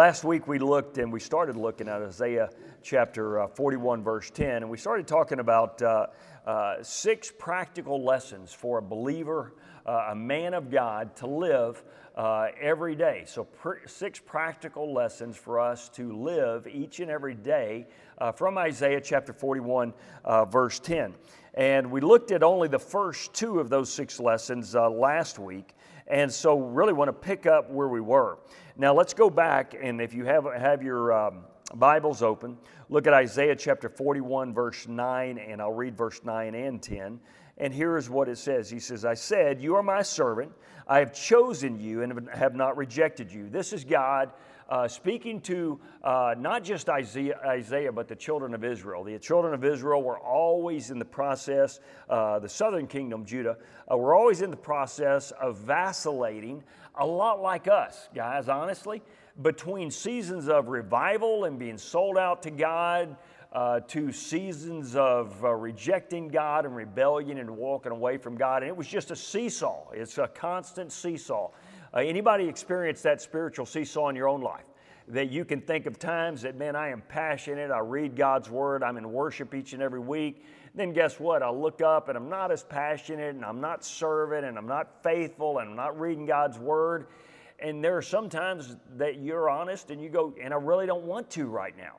Last week we looked and we started looking at Isaiah chapter uh, 41, verse 10, and we started talking about uh, uh, six practical lessons for a believer, uh, a man of God, to live uh, every day. So, pr- six practical lessons for us to live each and every day uh, from Isaiah chapter 41, verse 10. And we looked at only the first two of those six lessons last week. And so, really want to pick up where we were. Now, let's go back, and if you have, have your um, Bibles open, look at Isaiah chapter 41, verse 9, and I'll read verse 9 and 10. And here is what it says He says, I said, You are my servant. I have chosen you and have not rejected you. This is God uh, speaking to uh, not just Isaiah, Isaiah, but the children of Israel. The children of Israel were always in the process, uh, the southern kingdom, Judah, uh, were always in the process of vacillating, a lot like us, guys, honestly, between seasons of revival and being sold out to God. Uh, to seasons of uh, rejecting God and rebellion and walking away from God. And it was just a seesaw. It's a constant seesaw. Uh, anybody experience that spiritual seesaw in your own life? That you can think of times that, man, I am passionate, I read God's Word, I'm in worship each and every week. Then guess what? I look up and I'm not as passionate and I'm not serving and I'm not faithful and I'm not reading God's Word. And there are some times that you're honest and you go, and I really don't want to right now.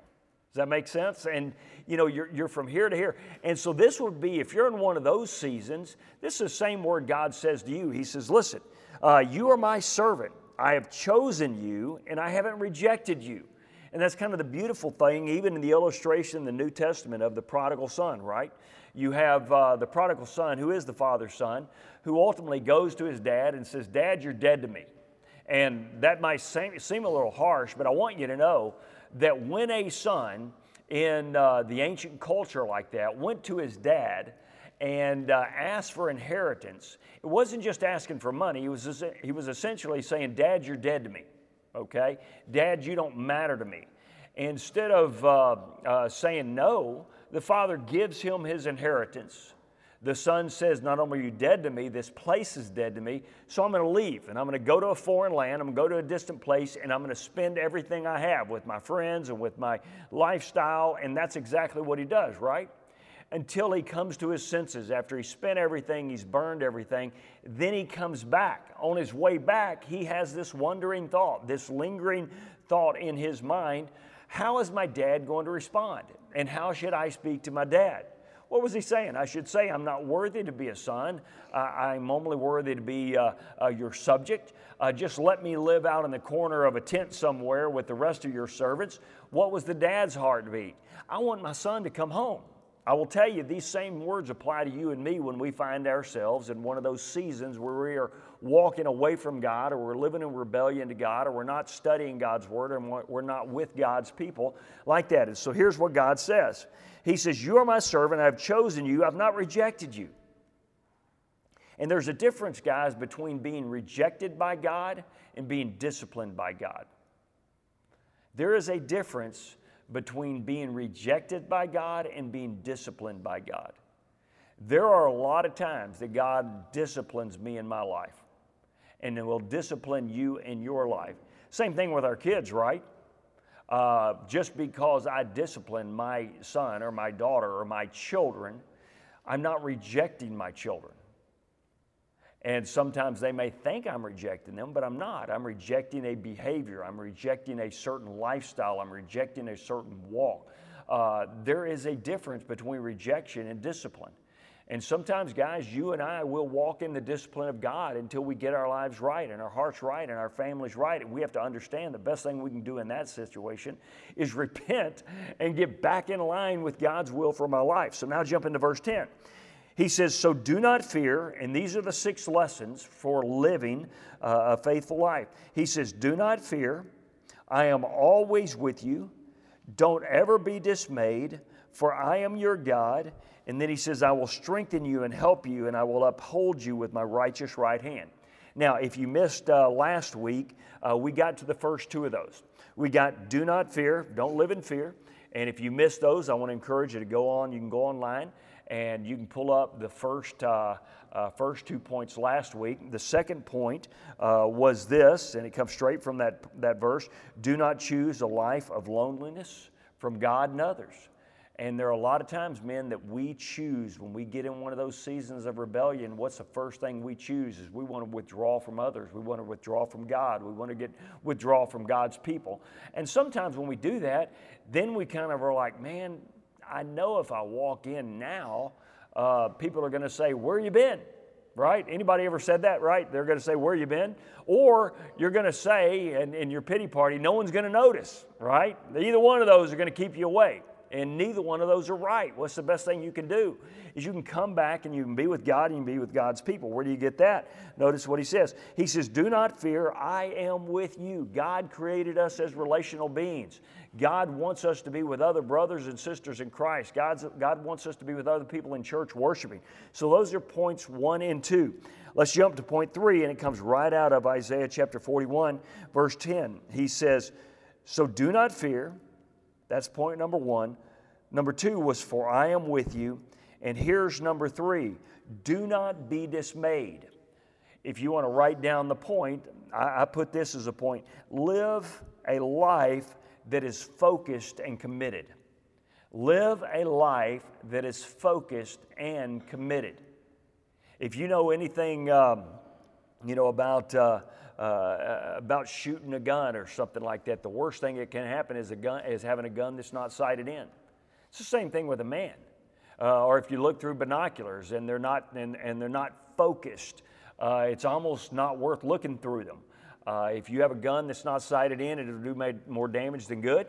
Does that make sense? And you know, you're, you're from here to here. And so this would be, if you're in one of those seasons, this is the same word God says to you. He says, Listen, uh, you are my servant. I have chosen you and I haven't rejected you. And that's kind of the beautiful thing, even in the illustration in the New Testament of the prodigal son, right? You have uh, the prodigal son, who is the father's son, who ultimately goes to his dad and says, Dad, you're dead to me. And that might seem, seem a little harsh, but I want you to know that when a son in uh, the ancient culture like that went to his dad and uh, asked for inheritance, it wasn't just asking for money. He was, he was essentially saying, Dad, you're dead to me. Okay? Dad, you don't matter to me. Instead of uh, uh, saying no, the father gives him his inheritance. The son says, Not only are you dead to me, this place is dead to me, so I'm going to leave and I'm going to go to a foreign land, I'm going to go to a distant place, and I'm going to spend everything I have with my friends and with my lifestyle. And that's exactly what he does, right? Until he comes to his senses. After he's spent everything, he's burned everything, then he comes back. On his way back, he has this wondering thought, this lingering thought in his mind how is my dad going to respond? And how should I speak to my dad? What was he saying? I should say, I'm not worthy to be a son. Uh, I'm only worthy to be uh, uh, your subject. Uh, just let me live out in the corner of a tent somewhere with the rest of your servants. What was the dad's heartbeat? I want my son to come home. I will tell you, these same words apply to you and me when we find ourselves in one of those seasons where we are walking away from God, or we're living in rebellion to God, or we're not studying God's Word, and we're not with God's people like that. And so here's what God says He says, You are my servant, I've chosen you, I've not rejected you. And there's a difference, guys, between being rejected by God and being disciplined by God. There is a difference between being rejected by God and being disciplined by God. There are a lot of times that God disciplines me in my life, and it will discipline you in your life. Same thing with our kids, right? Uh, just because I discipline my son or my daughter or my children, I'm not rejecting my children. And sometimes they may think I'm rejecting them, but I'm not. I'm rejecting a behavior, I'm rejecting a certain lifestyle, I'm rejecting a certain walk. Uh, there is a difference between rejection and discipline. And sometimes, guys, you and I will walk in the discipline of God until we get our lives right and our hearts right and our families right. And we have to understand the best thing we can do in that situation is repent and get back in line with God's will for my life. So now jump into verse 10. He says, So do not fear, and these are the six lessons for living uh, a faithful life. He says, Do not fear, I am always with you. Don't ever be dismayed, for I am your God. And then he says, I will strengthen you and help you, and I will uphold you with my righteous right hand. Now, if you missed uh, last week, uh, we got to the first two of those. We got do not fear, don't live in fear. And if you missed those, I want to encourage you to go on. You can go online and you can pull up the first, uh, uh, first two points last week. The second point uh, was this, and it comes straight from that, that verse do not choose a life of loneliness from God and others. And there are a lot of times, men, that we choose when we get in one of those seasons of rebellion. What's the first thing we choose? Is we want to withdraw from others. We want to withdraw from God. We want to get withdraw from God's people. And sometimes when we do that, then we kind of are like, man, I know if I walk in now, uh, people are going to say, "Where you been?" Right? Anybody ever said that? Right? They're going to say, "Where you been?" Or you're going to say, and in your pity party, no one's going to notice. Right? Either one of those are going to keep you away. And neither one of those are right. What's the best thing you can do? Is you can come back and you can be with God and you can be with God's people. Where do you get that? Notice what he says. He says, Do not fear, I am with you. God created us as relational beings. God wants us to be with other brothers and sisters in Christ. God's, God wants us to be with other people in church worshiping. So those are points one and two. Let's jump to point three, and it comes right out of Isaiah chapter 41, verse 10. He says, So do not fear. That's point number one. Number two was, For I am with you. And here's number three do not be dismayed. If you want to write down the point, I, I put this as a point live a life that is focused and committed. Live a life that is focused and committed. If you know anything, um, you know about uh, uh, about shooting a gun or something like that, the worst thing that can happen is, a gun, is having a gun that's not sighted in. It's the same thing with a man. Uh, or if you look through binoculars and they're not, and, and they're not focused, uh, it's almost not worth looking through them. Uh, if you have a gun that's not sighted in, it'll do more damage than good.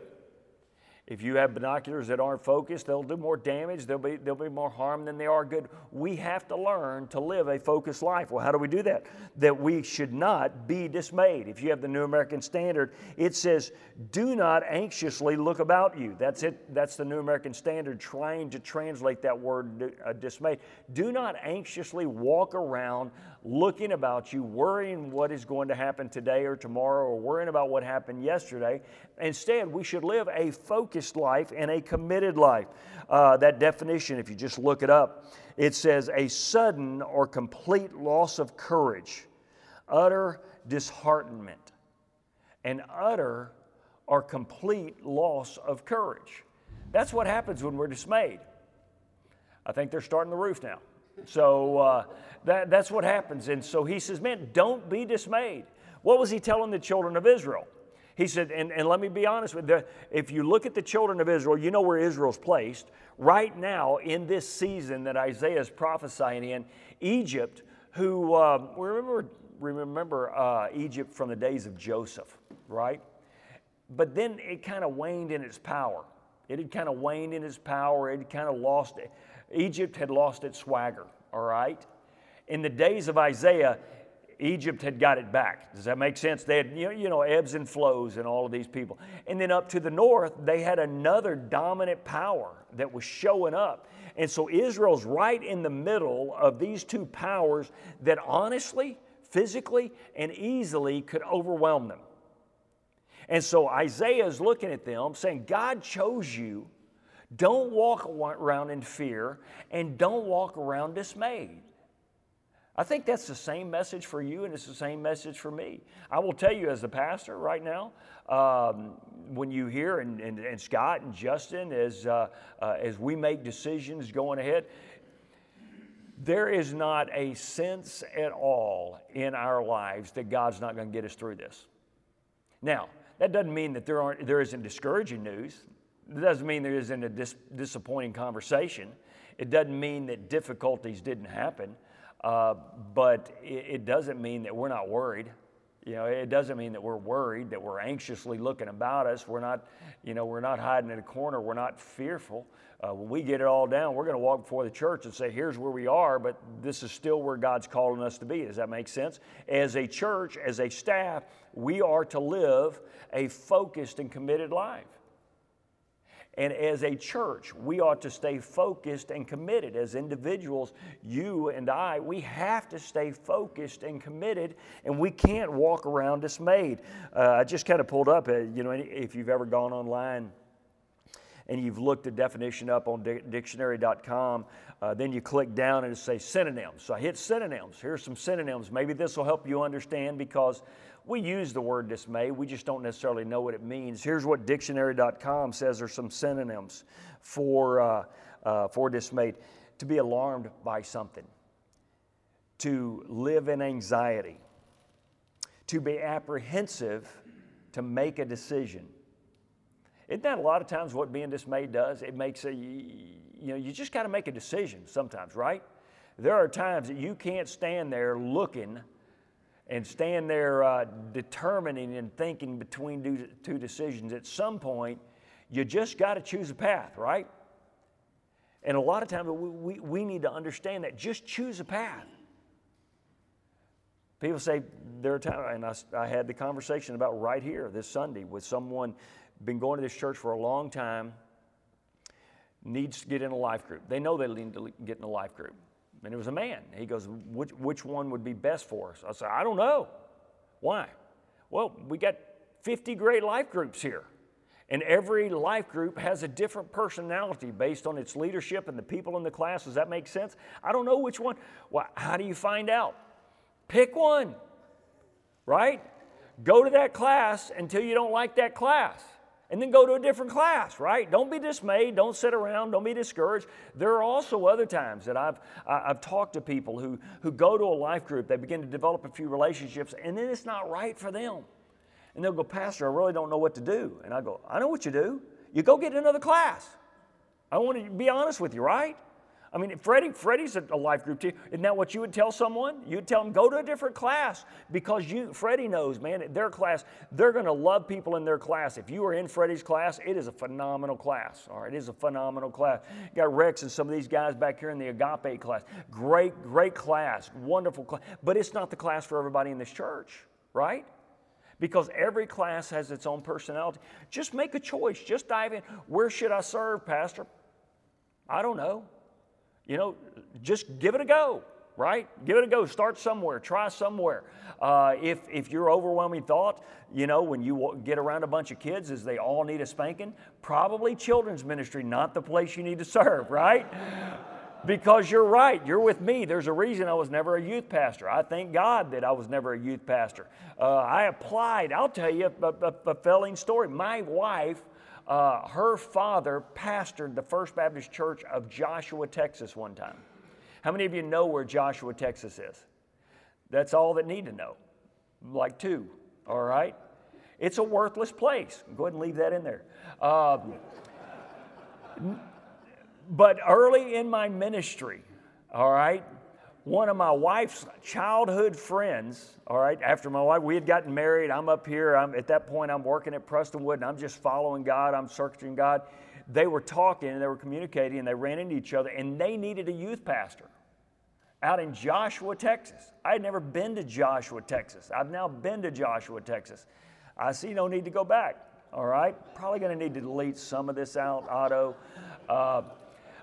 If you have binoculars that aren't focused, they'll do more damage, they'll be, they'll be more harm than they are good. We have to learn to live a focused life. Well, how do we do that? That we should not be dismayed. If you have the New American Standard, it says, Do not anxiously look about you. That's it. That's the New American Standard trying to translate that word uh, dismayed. Do not anxiously walk around looking about you, worrying what is going to happen today or tomorrow, or worrying about what happened yesterday. Instead, we should live a focused life and a committed life. Uh, that definition, if you just look it up, it says a sudden or complete loss of courage, utter disheartenment, and utter or complete loss of courage. That's what happens when we're dismayed. I think they're starting the roof now. So uh, that, that's what happens. And so he says, Man, don't be dismayed. What was he telling the children of Israel? He said, and, and let me be honest with you, if you look at the children of Israel, you know where Israel's placed. Right now, in this season that Isaiah is prophesying in, Egypt, who, uh, remember, remember uh, Egypt from the days of Joseph, right? But then it kind of waned in its power. It had kind of waned in its power. It kind of lost it. Egypt had lost its swagger, all right? In the days of Isaiah, Egypt had got it back. Does that make sense? They had, you know, ebbs and flows and all of these people. And then up to the north, they had another dominant power that was showing up. And so Israel's right in the middle of these two powers that honestly, physically, and easily could overwhelm them. And so Isaiah is looking at them saying, God chose you don't walk around in fear and don't walk around dismayed. I think that's the same message for you, and it's the same message for me. I will tell you, as the pastor right now, um, when you hear, and, and, and, Scott and Justin, as, uh, uh, as we make decisions going ahead, there is not a sense at all in our lives that God's not going to get us through this. Now, that doesn't mean that there, aren't, there isn't discouraging news. It doesn't mean there isn't a dis- disappointing conversation. It doesn't mean that difficulties didn't happen, uh, but it, it, doesn't mean that we're not worried. You know, it doesn't mean that we're worried, that we're anxiously looking about us. We're not, you know, we're not hiding in a corner. We're not fearful. Uh, when we get it all down, we're going to walk before the church and say, here's where we are, but this is still where God's calling us to be. Does that make sense? As a church, as a staff, we are to live a focused and committed life. And as a church, we ought to stay focused and committed. As individuals, you and I, we have to stay focused and committed, and we can't walk around dismayed. Uh, I just kind of pulled up, uh, you know, if you've ever gone online and you've looked the definition up on dictionary.com, uh, then you click down and it says synonyms. So I hit synonyms. Here's some synonyms. Maybe this will help you understand because we use the word dismay, we just don't necessarily know what it means. Here's what dictionary.com says are some synonyms for, uh, uh, for dismayed to be alarmed by something, to live in anxiety, to be apprehensive, to make a decision. Isn't that a lot of times what being dismayed does? It makes a, you know, you just got to make a decision sometimes, right? There are times that you can't stand there looking and stand there uh, determining and thinking between two decisions. At some point, you just got to choose a path, right? And a lot of times we, we, we need to understand that. Just choose a path. People say there are times, and I, I had the conversation about right here this Sunday with someone been going to this church for a long time, needs to get in a life group. They know they need to get in a life group. And it was a man. He goes, which, which one would be best for us? I said, I don't know. Why? Well, we got 50 great life groups here. And every life group has a different personality based on its leadership and the people in the class. Does that make sense? I don't know which one. Well, how do you find out? Pick one, right? Go to that class until you don't like that class and then go to a different class, right? Don't be dismayed. Don't sit around. Don't be discouraged. There are also other times that I've, I've talked to people who, who go to a life group, they begin to develop a few relationships, and then it's not right for them. And they'll go, Pastor, I really don't know what to do. And I go, I know what you do. You go get another class. I want to be honest with you, right? I mean, Freddie, Freddie's a life group too. Isn't that what you would tell someone? You'd tell them, go to a different class because you, Freddie knows, man, their class, they're going to love people in their class. If you are in Freddie's class, it is a phenomenal class. All right, it is a phenomenal class. You got Rex and some of these guys back here in the Agape class. Great, great class, wonderful class. But it's not the class for everybody in this church, right? because every class has its own personality. Just make a choice. Just dive in. Where should I serve, Pastor? I don't know. You know, just give it a go, right? Give it a go. Start somewhere. Try somewhere. Uh, if, if your overwhelming thought, you know, when you get around a bunch of kids, is they all need a spanking, probably children's ministry, not the place you need to serve, right? because you're right. You're with me. There's a reason I was never a youth pastor. I thank God that I was never a youth pastor. Uh, I applied. I'll tell you a, a, a story. My wife uh, her father pastored the First Baptist Church of Joshua, Texas, one time. How many of you know where Joshua, Texas is? That's all that need to know. Like two, all right? It's a worthless place. Go ahead and leave that in there. Um, but early in my ministry, all right, one of my wife's childhood friends, all right, after my wife, we had gotten married. I'm up here. I'm, at that point, I'm working at Prestonwood and I'm just following God. I'm searching God. They were talking and they were communicating and they ran into each other and they needed a youth pastor out in Joshua, Texas. I had never been to Joshua, Texas. I've now been to Joshua, Texas. I see no need to go back, all right? Probably going to need to delete some of this out, Otto. Uh,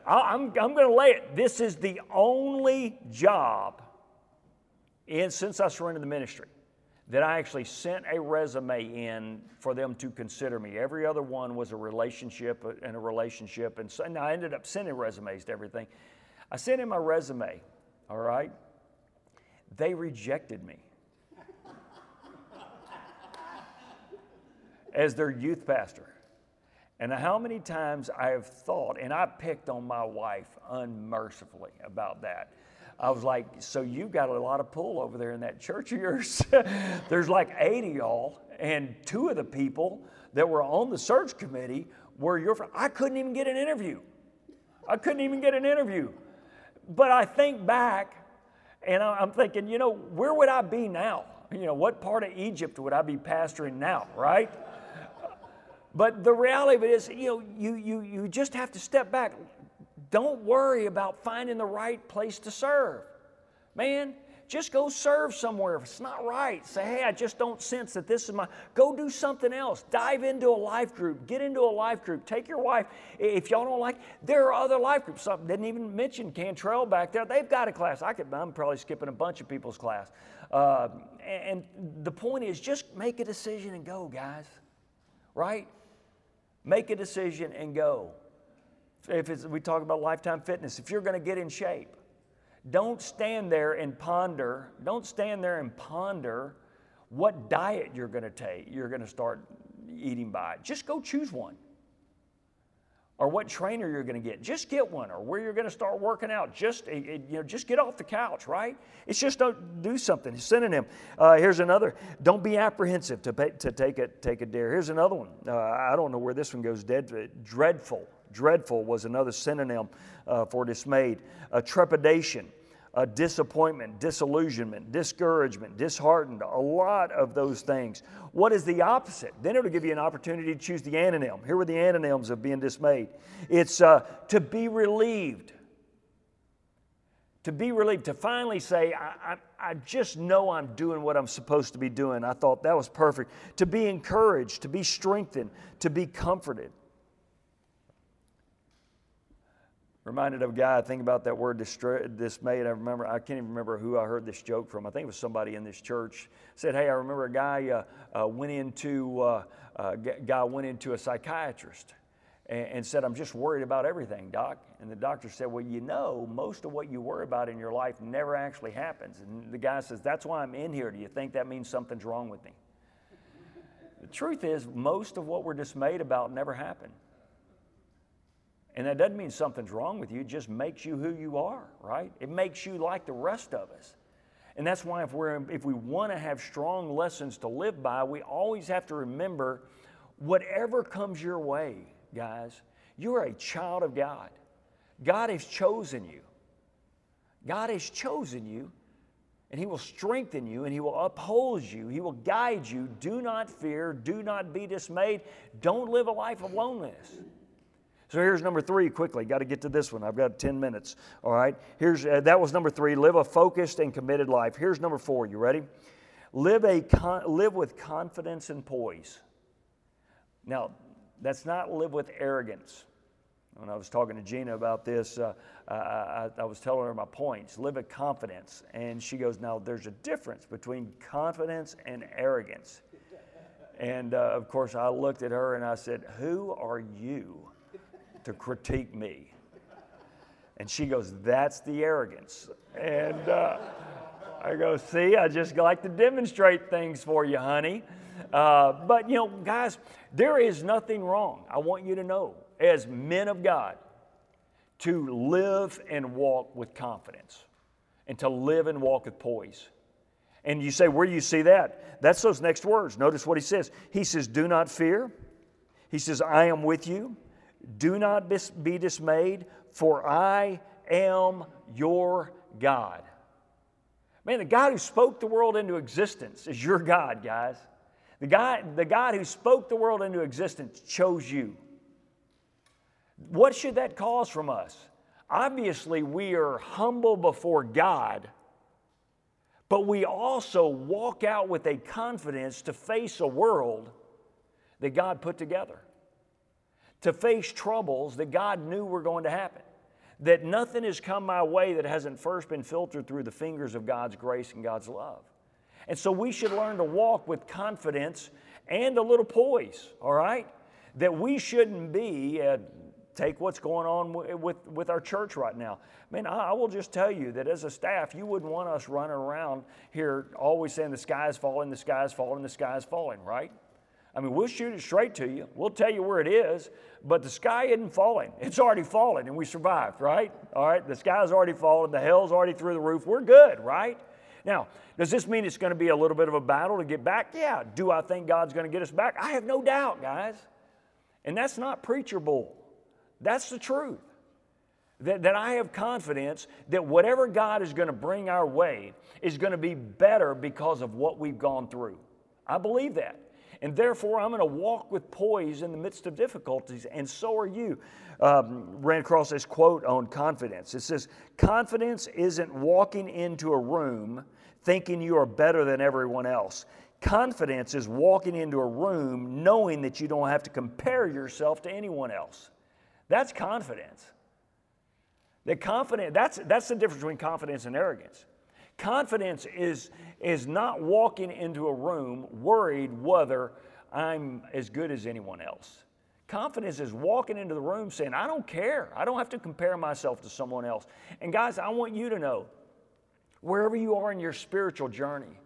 I'm, I'm going to lay it. This is the only job in, since I surrendered the ministry that I actually sent a resume in for them to consider me. Every other one was a relationship uh, and a relationship. And, so, and I ended up sending resumes to everything. I sent in my resume, all right? They rejected me as their youth pastor. And how many times I have thought, and I picked on my wife unmercifully about that. I was like, so you've got a lot of pull over there in that church of yours. There's like 80 y'all, and two of the people that were on the search committee were your friends. I couldn't even get an interview. I couldn't even get an interview. But I think back, and I'm thinking, you know, where would I be now? You know, what part of Egypt would I be pastoring now, right? But the reality of it is, you know, you, you, you just have to step back. Don't worry about finding the right place to serve. Man, just go serve somewhere. If it's not right, say, hey, I just don't sense that this is my. Go do something else. Dive into a life group. Get into a life group. Take your wife. If y'all don't like, there are other life groups. Some didn't even mention Cantrell back there. They've got a class. I could. I'm probably skipping a bunch of people's class. Uh, and the point is, just make a decision and go, guys. Right? Make a decision and go. If it's, we talk about lifetime fitness, if you're going to get in shape, don't stand there and ponder. Don't stand there and ponder what diet you're going to take. You're going to start eating by. Just go choose one or what trainer you're going to get. Just get one, or where you're going to start working out. Just eh, eh, you know, just get off the couch, right? It's just don't do something. Synonym. Uh, here's another. Don't be apprehensive to pay, to take a take a dare. Here's another one. Uh, I don't know where this one goes. Dead, dreadful. Dreadful was another synonym uh, for dismayed. trepidation uh, disappointment, disillusionment, discouragement, disheartened, a lot of those things. What is the opposite? Then it'll give you an opportunity to choose the antonym. Here are the antonyms of being dismayed it's uh, to be relieved. To be relieved, to finally say, I, I, I just know I'm doing what I'm supposed to be doing. I thought that was perfect. To be encouraged, to be strengthened, to be comforted. Reminded of a guy, I think about that word dismayed. I remember, I can't even remember who I heard this joke from. I think it was somebody in this church. Said, Hey, I remember a guy uh, uh, went into, uh, uh guy went into a psychiatrist and, and said, I'm just worried about everything, doc. And the doctor said, Well, you know, most of what you worry about in your life never actually happens. And the guy says, That's why I'm in here. Do you think that means something's wrong with me? the truth is, most of what we're dismayed about never happened. And that doesn't mean something's wrong with you, it just makes you who you are, right? It makes you like the rest of us. And that's why if, we're, if we want to have strong lessons to live by, we always have to remember whatever comes your way, guys, you're a child of God. God has chosen you. God has chosen you, and He will strengthen you, and He will uphold you. He will guide you. Do not fear. Do not be dismayed. Don't live a life of loneliness. So here's number three quickly. Got to get to this one. I've got 10 minutes. All right. Here's uh, that was number three. Live a focused and committed life. Here's number four. You ready? Live a con- live with confidence and poise. Now, that's not live with arrogance. When I was talking to Gina about this, uh, I, I, was telling her my points. Live with confidence, and she goes, "Now, there's a difference between confidence and arrogance." And uh, of course, I looked at her and I said, "Who are you?" To critique me. And she goes, That's the arrogance. And uh, I go, See, I just like to demonstrate things for you, honey. Uh, but, you know, guys, there is nothing wrong. I want you to know, as men of God, to live and walk with confidence and to live and walk with poise. And you say, Where do you see that? That's those next words. Notice what he says. He says, Do not fear. He says, I am with you. Do not be dismayed, for I am your God. Man, the God who spoke the world into existence is your God, guys. The God, the God who spoke the world into existence chose you. What should that cause from us? Obviously, we are humble before God, but we also walk out with a confidence to face a world that God put together to face troubles that God knew were going to happen. That nothing has come my way that hasn't first been filtered through the fingers of God's grace and God's love. And so we should learn to walk with confidence and a little poise, all right? That we shouldn't be, uh, take what's going on with, with our church right now. Man, I, I will just tell you that as a staff, you wouldn't want us running around here always saying the sky is falling, the sky is falling, the sky is falling, right? I mean, we'll shoot it straight to you. We'll tell you where it is, but the sky isn't falling. It's already fallen, and we survived, right? All right, the sky's already fallen. The hell's already through the roof. We're good, right? Now, does this mean it's going to be a little bit of a battle to get back? Yeah. Do I think God's going to get us back? I have no doubt, guys. And that's not preacher bull. That's the truth. That, that I have confidence that whatever God is going to bring our way is going to be better because of what we've gone through. I believe that. And therefore, I'm going to walk with poise in the midst of difficulties, and so are you. Um, ran across this quote on confidence. It says, Confidence isn't walking into a room thinking you are better than everyone else. Confidence is walking into a room knowing that you don't have to compare yourself to anyone else. That's confidence. That confidence, that's, that's the difference between confidence and arrogance. Confidence is, is not walking into a room worried whether I'm as good as anyone else. Confidence is walking into the room saying, I don't care. I don't have to compare myself to someone else. And guys, I want you to know wherever you are in your spiritual journey,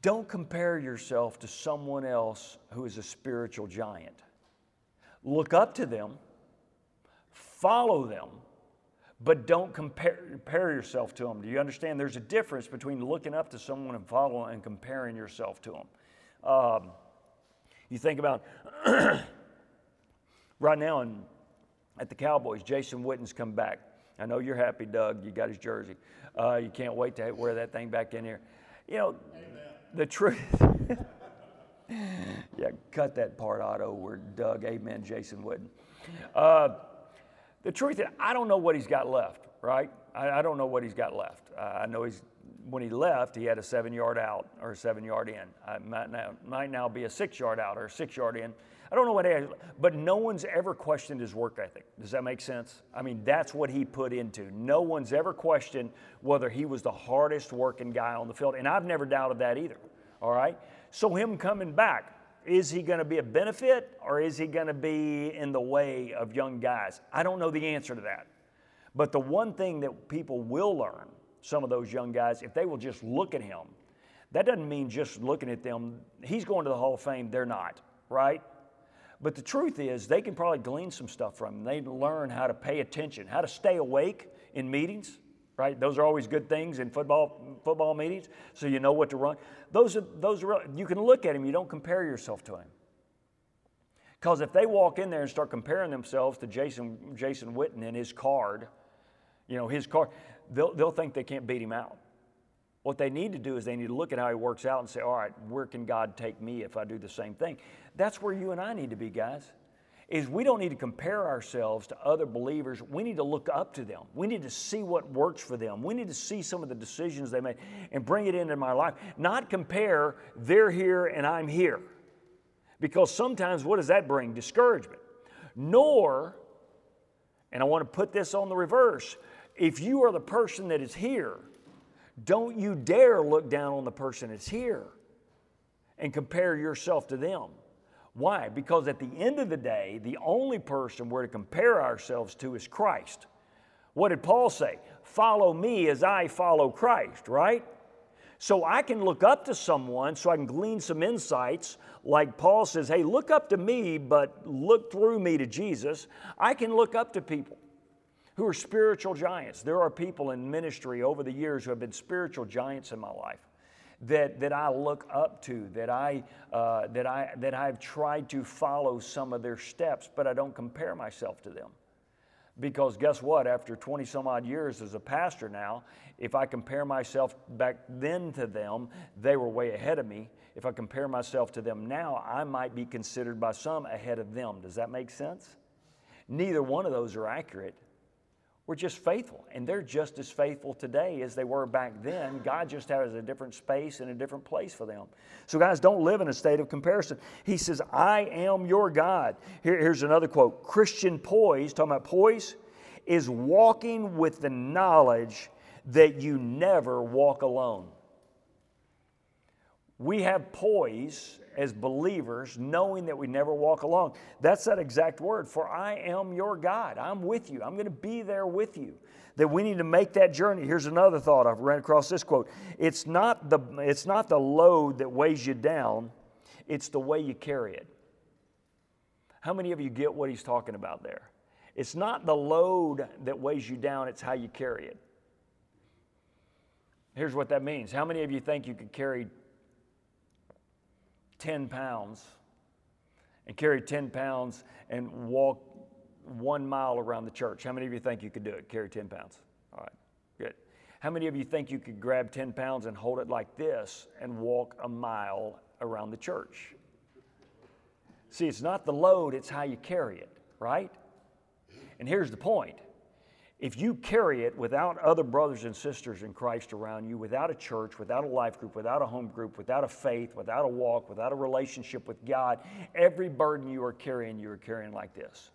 don't compare yourself to someone else who is a spiritual giant. Look up to them, follow them, but don't compare, compare yourself to them. Do you understand? There's a difference between looking up to someone and following and comparing yourself to them. Um, you think about right now in, at the Cowboys, Jason Witten's come back. I know you're happy, Doug. You got his jersey. Uh, you can't wait to wear that thing back in here. You know, Amen. the truth. yeah, cut that part, Otto, where Doug, amen, Jason Witten. Uh, the truth is, I don't know what he's got left, right? I, I don't know what he's got left. Uh, I know he's, when he left, he had a seven yard out or a seven yard in. It might now, might now be a six yard out or a six yard in. I don't know what it is, but no one's ever questioned his work ethic. Does that make sense? I mean, that's what he put into. No one's ever questioned whether he was the hardest working guy on the field, and I've never doubted that either. All right? So, him coming back, is he going to be a benefit or is he going to be in the way of young guys? I don't know the answer to that. But the one thing that people will learn, some of those young guys, if they will just look at him, that doesn't mean just looking at them. He's going to the Hall of Fame, they're not, right? But the truth is, they can probably glean some stuff from him. They learn how to pay attention, how to stay awake in meetings, right? Those are always good things in football football meetings, so you know what to run. Those are those are you can look at him. You don't compare yourself to him. Because if they walk in there and start comparing themselves to Jason Jason Witten and his card, you know his card, they'll they'll think they can't beat him out. What they need to do is they need to look at how he works out and say, all right, where can God take me if I do the same thing? That's where you and I need to be, guys. Is we don't need to compare ourselves to other believers. We need to look up to them. We need to see what works for them. We need to see some of the decisions they made and bring it into my life. Not compare, they're here and I'm here. Because sometimes what does that bring? Discouragement. Nor, and I want to put this on the reverse, if you are the person that is here, don't you dare look down on the person that's here and compare yourself to them. Why? Because at the end of the day, the only person we're to compare ourselves to is Christ. What did Paul say? Follow me as I follow Christ, right? So I can look up to someone so I can glean some insights. Like Paul says, hey, look up to me, but look through me to Jesus. I can look up to people who are spiritual giants. There are people in ministry over the years who have been spiritual giants in my life that, that I look up to, that, I, uh, that, I, that I've tried to follow some of their steps, but I don't compare myself to them. Because guess what? After 20 some odd years as a pastor now, if I compare myself back then to them, they were way ahead of me. If I compare myself to them now, I might be considered by some ahead of them. Does that make sense? Neither one of those are accurate were just faithful. And they're just as faithful today as they were back then. God just has a different space and a different place for them. So, guys, don't live in a state of comparison. He says, I am your God. Here, here's another quote Christian poise, talking about poise, is walking with the knowledge that you never walk alone. We have poise as believers, knowing that we never walk alone. That's that exact word. For I am your God. I'm with you. I'm going to be there with you. That we need to make that journey. Here's another thought I've ran across this quote. It's not the, it's not the load that weighs you down, it's the way you carry it. How many of you get what he's talking about there? It's not the load that weighs you down, it's how you carry it. Here's what that means. How many of you think you could carry 10 pounds and carry 10 pounds and walk one mile around the church. How many of you think you could do it? Carry 10 pounds? All right, good. How many of you think you could grab 10 pounds and hold it like this and walk a mile around the church? See, it's not the load, it's how you carry it, right? And here's the point if you carry it without other brothers and sisters in Christ around you, without a church, without a life group, without a home group, without a faith, without a walk, without a relationship with God, every burden you are carrying, you are carrying like this.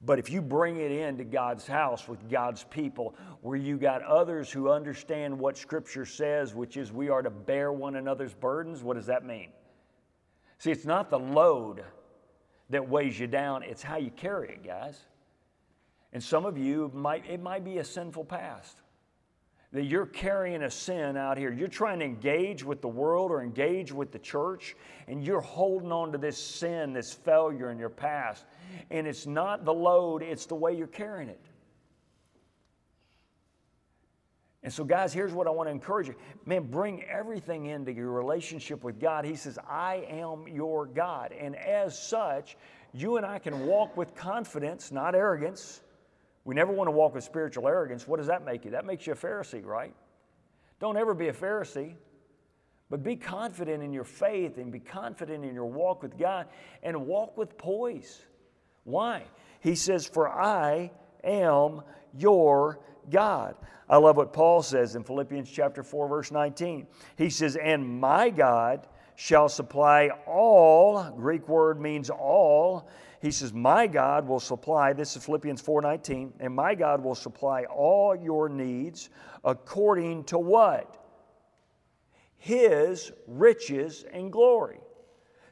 But if you bring it into God's house with God's people, where you got others who understand what Scripture says, which is we are to bear one another's burdens, what does that mean? See, it's not the load that weighs you down, it's how you carry it, guys. And some of you might it might be a sinful past. That you're carrying a sin out here. You're trying to engage with the world or engage with the church, and you're holding on to this sin, this failure in your past. And it's not the load, it's the way you're carrying it. And so, guys, here's what I want to encourage you. Man, bring everything into your relationship with God. He says, I am your God. And as such, you and I can walk with confidence, not arrogance. We never want to walk with spiritual arrogance. What does that make you? That makes you a Pharisee, right? Don't ever be a Pharisee, but be confident in your faith and be confident in your walk with God and walk with poise. Why? He says, For I am your God. I love what Paul says in Philippians chapter 4 verse 19. He says, "And my God shall supply all, Greek word means all. He says, "My God will supply, this is Philippians 4:19, and my God will supply all your needs according to what? His riches and glory."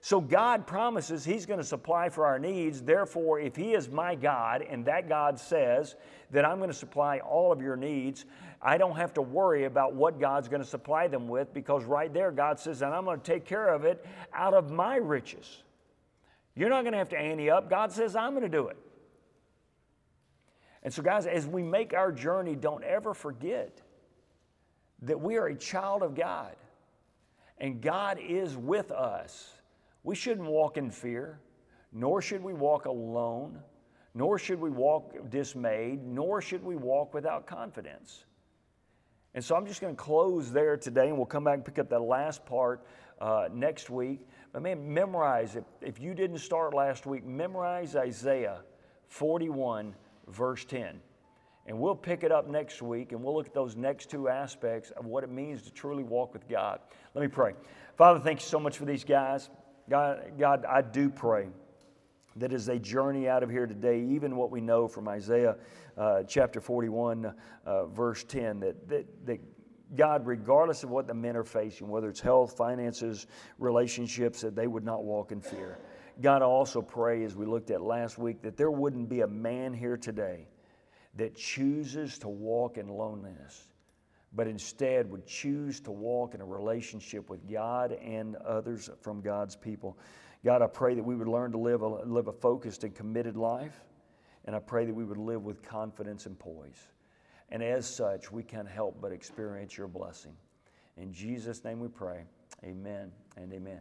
So God promises He's going to supply for our needs. Therefore, if He is my God and that God says that I'm going to supply all of your needs, I don't have to worry about what God's going to supply them with because right there God says, and I'm going to take care of it out of my riches. You're not going to have to ante up. God says, I'm going to do it. And so, guys, as we make our journey, don't ever forget that we are a child of God and God is with us. We shouldn't walk in fear, nor should we walk alone, nor should we walk dismayed, nor should we walk without confidence. And so I'm just going to close there today, and we'll come back and pick up that last part uh, next week. But man, memorize it. If you didn't start last week, memorize Isaiah 41, verse 10. And we'll pick it up next week and we'll look at those next two aspects of what it means to truly walk with God. Let me pray. Father, thank you so much for these guys. God, God, I do pray that as they journey out of here today, even what we know from Isaiah uh, chapter 41, uh, verse 10, that, that, that God, regardless of what the men are facing, whether it's health, finances, relationships, that they would not walk in fear. God, I also pray, as we looked at last week, that there wouldn't be a man here today that chooses to walk in loneliness but instead would choose to walk in a relationship with God and others from God's people. God, I pray that we would learn to live a, live a focused and committed life, and I pray that we would live with confidence and poise. And as such, we can't help but experience your blessing. In Jesus' name we pray. Amen and amen.